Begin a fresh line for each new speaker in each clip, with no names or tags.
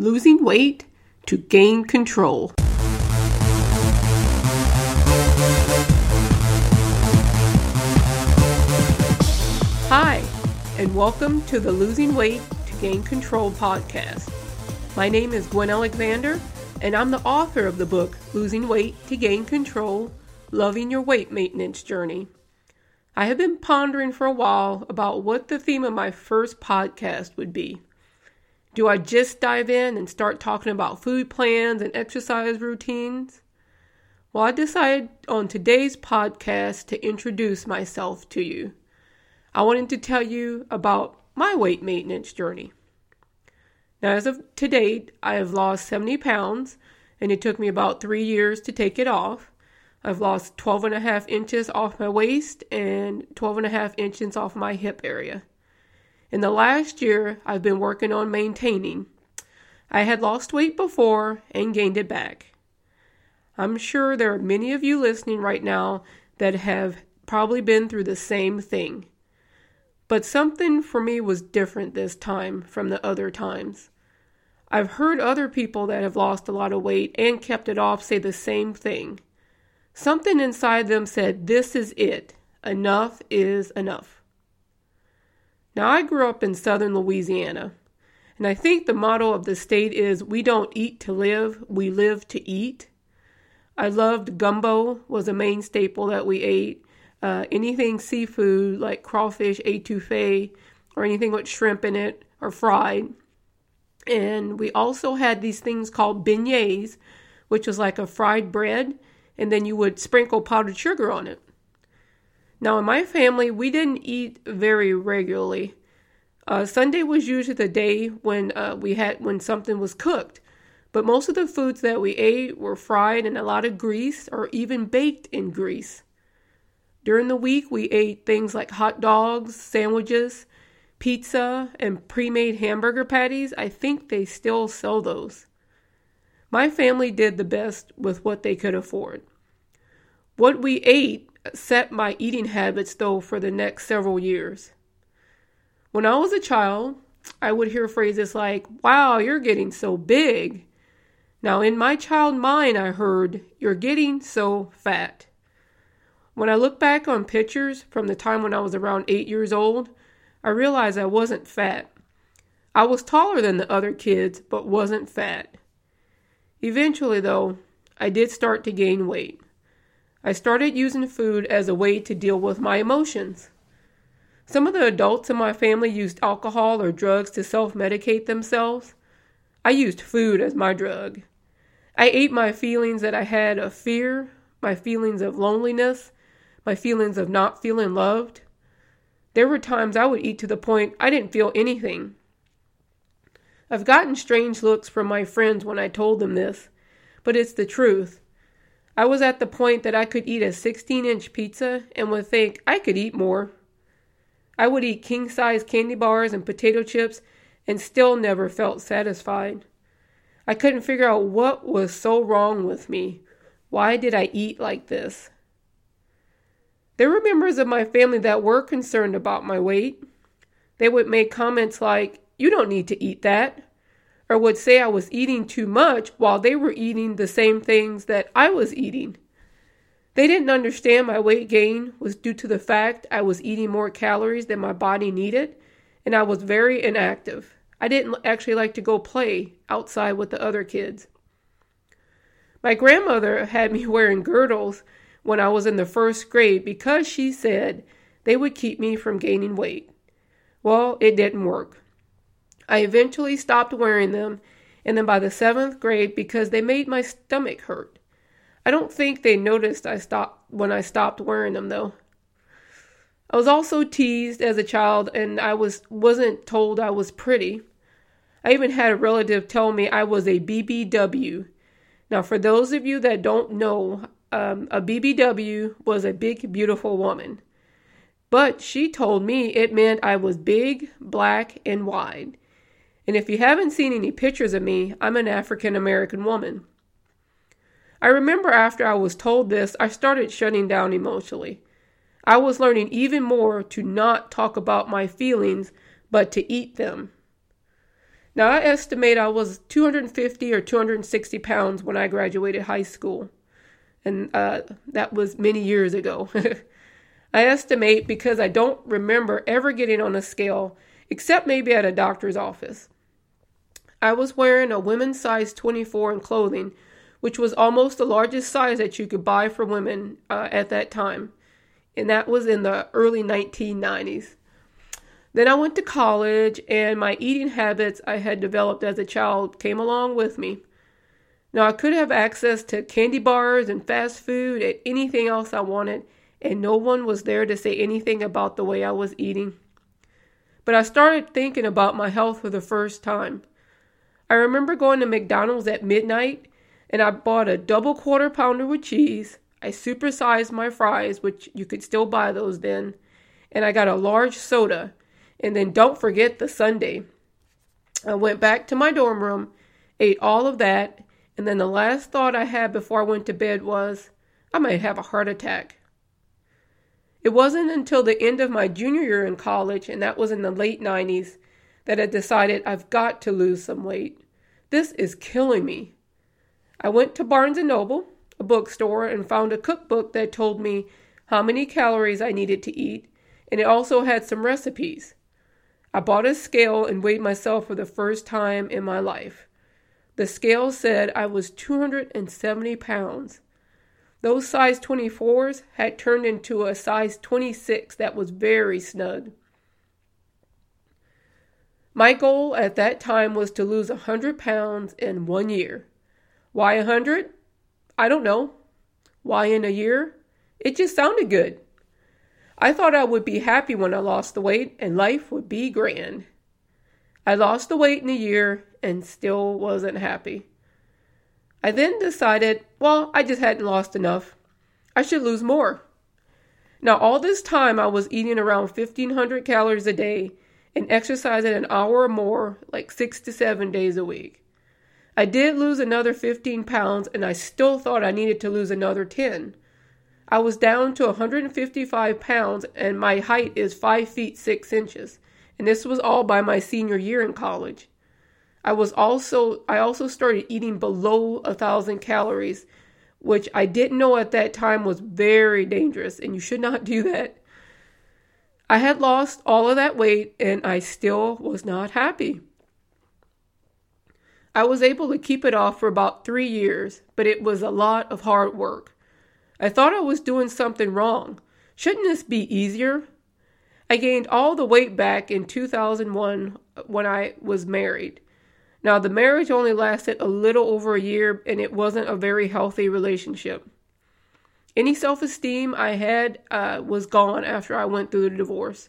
Losing Weight to Gain Control. Hi, and welcome to the Losing Weight to Gain Control podcast. My name is Gwen Alexander, and I'm the author of the book Losing Weight to Gain Control Loving Your Weight Maintenance Journey. I have been pondering for a while about what the theme of my first podcast would be. Do I just dive in and start talking about food plans and exercise routines? Well, I decided on today's podcast to introduce myself to you. I wanted to tell you about my weight maintenance journey. Now, as of to date, I have lost 70 pounds, and it took me about three years to take it off. I've lost 12 and a half inches off my waist and 12 and a half inches off my hip area. In the last year, I've been working on maintaining. I had lost weight before and gained it back. I'm sure there are many of you listening right now that have probably been through the same thing. But something for me was different this time from the other times. I've heard other people that have lost a lot of weight and kept it off say the same thing. Something inside them said, This is it. Enough is enough. Now, I grew up in southern Louisiana, and I think the motto of the state is We don't eat to live, we live to eat. I loved gumbo, was a main staple that we ate uh, anything seafood like crawfish, etouffee, or anything with shrimp in it or fried. And we also had these things called beignets, which was like a fried bread, and then you would sprinkle powdered sugar on it. Now, in my family, we didn't eat very regularly. Uh, Sunday was usually the day when uh, we had when something was cooked, but most of the foods that we ate were fried in a lot of grease or even baked in grease. During the week, we ate things like hot dogs, sandwiches, pizza, and pre made hamburger patties. I think they still sell those. My family did the best with what they could afford. What we ate set my eating habits, though, for the next several years. When I was a child, I would hear phrases like, Wow, you're getting so big. Now, in my child mind, I heard, You're getting so fat. When I look back on pictures from the time when I was around eight years old, I realize I wasn't fat. I was taller than the other kids, but wasn't fat. Eventually, though, I did start to gain weight. I started using food as a way to deal with my emotions. Some of the adults in my family used alcohol or drugs to self medicate themselves. I used food as my drug. I ate my feelings that I had of fear, my feelings of loneliness, my feelings of not feeling loved. There were times I would eat to the point I didn't feel anything. I've gotten strange looks from my friends when I told them this, but it's the truth. I was at the point that I could eat a 16 inch pizza and would think I could eat more. I would eat king size candy bars and potato chips and still never felt satisfied. I couldn't figure out what was so wrong with me. Why did I eat like this? There were members of my family that were concerned about my weight. They would make comments like, You don't need to eat that, or would say I was eating too much while they were eating the same things that I was eating. They didn't understand my weight gain was due to the fact I was eating more calories than my body needed, and I was very inactive. I didn't actually like to go play outside with the other kids. My grandmother had me wearing girdles when I was in the first grade because she said they would keep me from gaining weight. Well, it didn't work. I eventually stopped wearing them, and then by the seventh grade, because they made my stomach hurt. I don't think they noticed I stopped when I stopped wearing them though. I was also teased as a child and I was wasn't told I was pretty. I even had a relative tell me I was a BBW. Now for those of you that don't know, um, a BBW was a big, beautiful woman. But she told me it meant I was big, black, and wide. And if you haven't seen any pictures of me, I'm an African American woman. I remember after I was told this, I started shutting down emotionally. I was learning even more to not talk about my feelings, but to eat them. Now, I estimate I was 250 or 260 pounds when I graduated high school, and uh, that was many years ago. I estimate because I don't remember ever getting on a scale, except maybe at a doctor's office. I was wearing a women's size 24 in clothing, which was almost the largest size that you could buy for women uh, at that time, and that was in the early 1990s. Then I went to college, and my eating habits I had developed as a child came along with me. Now, I could have access to candy bars and fast food and anything else I wanted, and no one was there to say anything about the way I was eating. But I started thinking about my health for the first time. I remember going to McDonald's at midnight, and I bought a double quarter pounder with cheese. I supersized my fries, which you could still buy those then, and I got a large soda and then don't forget the sundae. I went back to my dorm room, ate all of that, and then the last thought I had before I went to bed was, I might have a heart attack. It wasn't until the end of my junior year in college, and that was in the late 90s, that I decided I've got to lose some weight. This is killing me. I went to Barnes & Noble, a bookstore, and found a cookbook that told me how many calories I needed to eat, and it also had some recipes. I bought a scale and weighed myself for the first time in my life. The scale said I was 270 pounds. Those size 24s had turned into a size 26 that was very snug. My goal at that time was to lose 100 pounds in one year. Why 100? I don't know. Why in a year? It just sounded good. I thought I would be happy when I lost the weight and life would be grand. I lost the weight in a year and still wasn't happy. I then decided, well, I just hadn't lost enough. I should lose more. Now, all this time, I was eating around 1,500 calories a day and exercising an hour or more, like six to seven days a week. I did lose another 15 pounds, and I still thought I needed to lose another 10. I was down to 155 pounds, and my height is 5 feet 6 inches. And this was all by my senior year in college. I was also I also started eating below a thousand calories, which I didn't know at that time was very dangerous, and you should not do that. I had lost all of that weight, and I still was not happy. I was able to keep it off for about three years, but it was a lot of hard work. I thought I was doing something wrong. Shouldn't this be easier? I gained all the weight back in 2001 when I was married. Now, the marriage only lasted a little over a year and it wasn't a very healthy relationship. Any self esteem I had uh, was gone after I went through the divorce.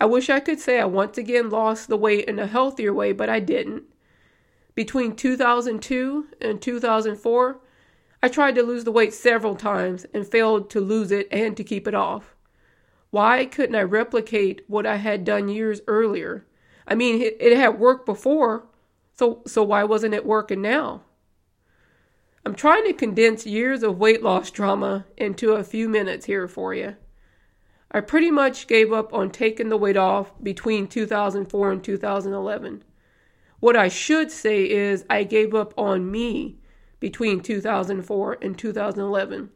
I wish I could say I once again lost the weight in a healthier way, but I didn't. Between 2002 and 2004, I tried to lose the weight several times and failed to lose it and to keep it off. Why couldn't I replicate what I had done years earlier? I mean, it, it had worked before, so, so why wasn't it working now? I'm trying to condense years of weight loss drama into a few minutes here for you. I pretty much gave up on taking the weight off between 2004 and 2011. What I should say is I gave up on me between 2004 and 2011.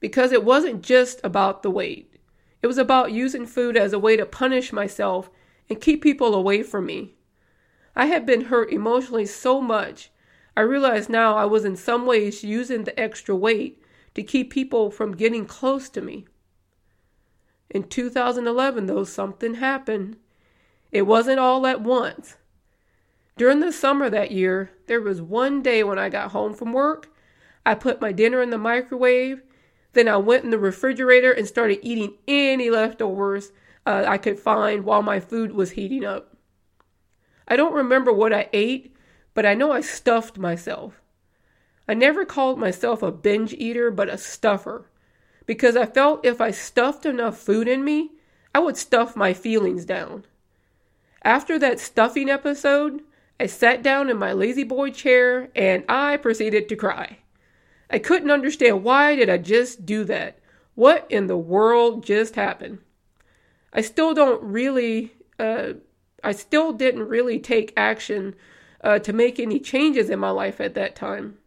Because it wasn't just about the weight, it was about using food as a way to punish myself and keep people away from me. I had been hurt emotionally so much, I realized now I was in some ways using the extra weight to keep people from getting close to me. In 2011, though, something happened. It wasn't all at once. During the summer that year, there was one day when I got home from work, I put my dinner in the microwave, then I went in the refrigerator and started eating any leftovers uh, I could find while my food was heating up. I don't remember what I ate, but I know I stuffed myself. I never called myself a binge eater, but a stuffer, because I felt if I stuffed enough food in me, I would stuff my feelings down. After that stuffing episode, I sat down in my La-Z-Boy chair and I proceeded to cry. I couldn't understand why did I just do that? What in the world just happened? I still don't really uh, I still didn't really take action uh, to make any changes in my life at that time.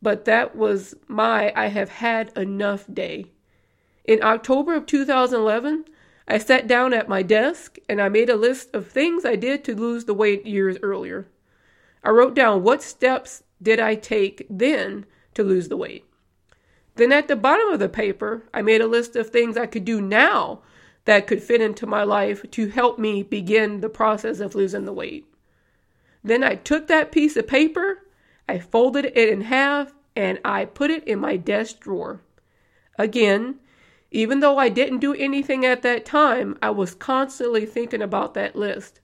But that was my I have had enough day. In October of 2011, I sat down at my desk and I made a list of things I did to lose the weight years earlier. I wrote down what steps did I take then to lose the weight. Then at the bottom of the paper, I made a list of things I could do now that could fit into my life to help me begin the process of losing the weight. Then I took that piece of paper, I folded it in half, and I put it in my desk drawer. Again, even though I didn't do anything at that time, I was constantly thinking about that list.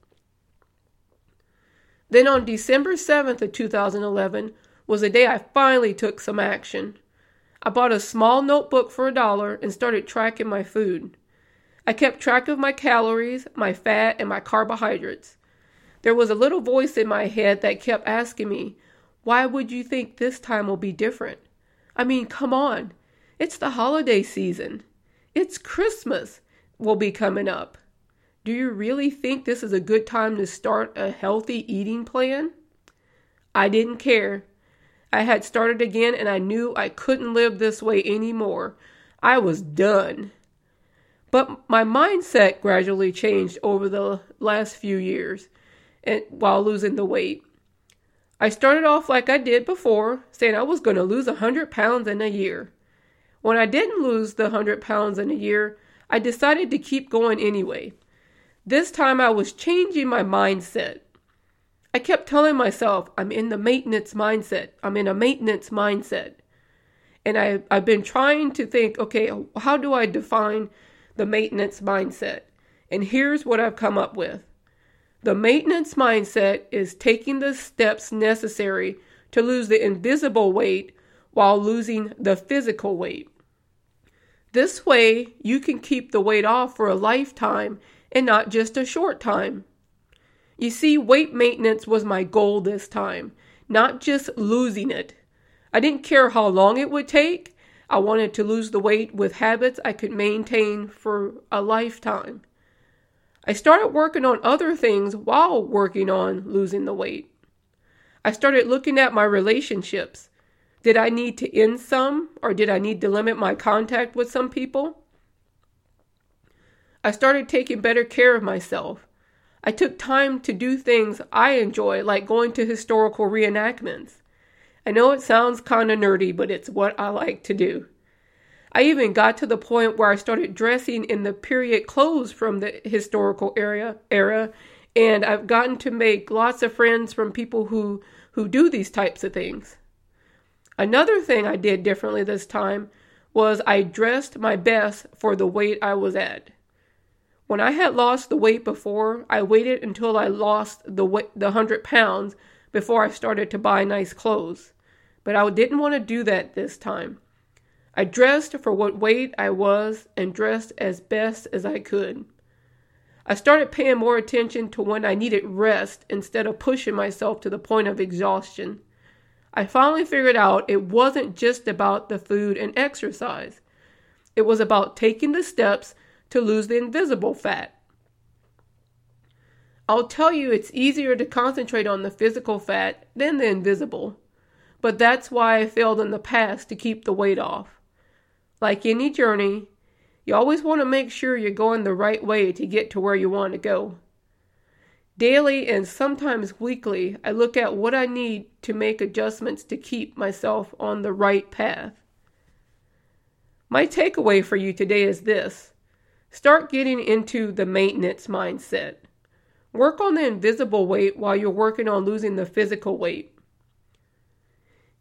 Then on December 7th of 2011 was the day I finally took some action. I bought a small notebook for a dollar and started tracking my food. I kept track of my calories, my fat, and my carbohydrates. There was a little voice in my head that kept asking me, Why would you think this time will be different? I mean, come on. It's the holiday season. It's Christmas will be coming up. Do you really think this is a good time to start a healthy eating plan? I didn't care. I had started again and I knew I couldn't live this way anymore. I was done. But my mindset gradually changed over the last few years while losing the weight. I started off like I did before, saying I was going to lose 100 pounds in a year. When I didn't lose the 100 pounds in a year, I decided to keep going anyway. This time I was changing my mindset. I kept telling myself, I'm in the maintenance mindset. I'm in a maintenance mindset. And I, I've been trying to think, okay, how do I define the maintenance mindset? And here's what I've come up with the maintenance mindset is taking the steps necessary to lose the invisible weight while losing the physical weight. This way, you can keep the weight off for a lifetime and not just a short time. You see, weight maintenance was my goal this time, not just losing it. I didn't care how long it would take. I wanted to lose the weight with habits I could maintain for a lifetime. I started working on other things while working on losing the weight. I started looking at my relationships. Did I need to end some, or did I need to limit my contact with some people? I started taking better care of myself. I took time to do things I enjoy, like going to historical reenactments. I know it sounds kind of nerdy, but it's what I like to do. I even got to the point where I started dressing in the period clothes from the historical era era and I've gotten to make lots of friends from people who who do these types of things. Another thing I did differently this time was I dressed my best for the weight I was at. When I had lost the weight before, I waited until I lost the weight, the 100 pounds before I started to buy nice clothes. But I didn't want to do that this time. I dressed for what weight I was and dressed as best as I could. I started paying more attention to when I needed rest instead of pushing myself to the point of exhaustion. I finally figured out it wasn't just about the food and exercise. It was about taking the steps to lose the invisible fat. I'll tell you it's easier to concentrate on the physical fat than the invisible, but that's why I failed in the past to keep the weight off. Like any journey, you always want to make sure you're going the right way to get to where you want to go. Daily and sometimes weekly, I look at what I need to make adjustments to keep myself on the right path. My takeaway for you today is this start getting into the maintenance mindset. Work on the invisible weight while you're working on losing the physical weight.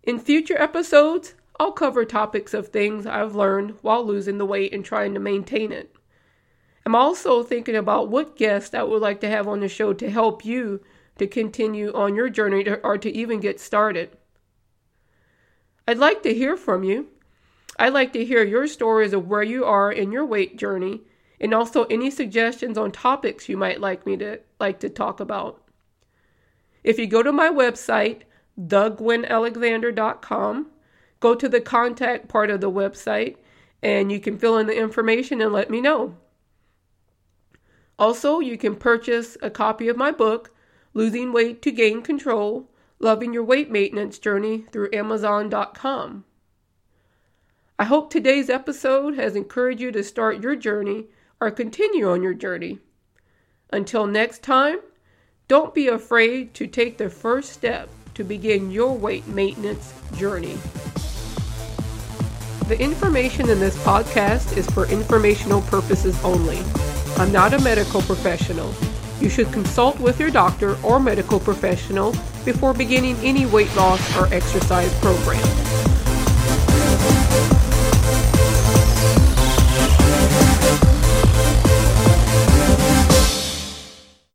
In future episodes, I'll cover topics of things I've learned while losing the weight and trying to maintain it. I'm also thinking about what guests I would like to have on the show to help you to continue on your journey to, or to even get started. I'd like to hear from you. I'd like to hear your stories of where you are in your weight journey and also any suggestions on topics you might like me to like to talk about. If you go to my website, thegwenalexander.com, go to the contact part of the website and you can fill in the information and let me know. Also, you can purchase a copy of my book, Losing Weight to Gain Control Loving Your Weight Maintenance Journey, through Amazon.com. I hope today's episode has encouraged you to start your journey or continue on your journey. Until next time, don't be afraid to take the first step to begin your weight maintenance journey. The information in this podcast is for informational purposes only. I'm not a medical professional. You should consult with your doctor or medical professional before beginning any weight loss or exercise program.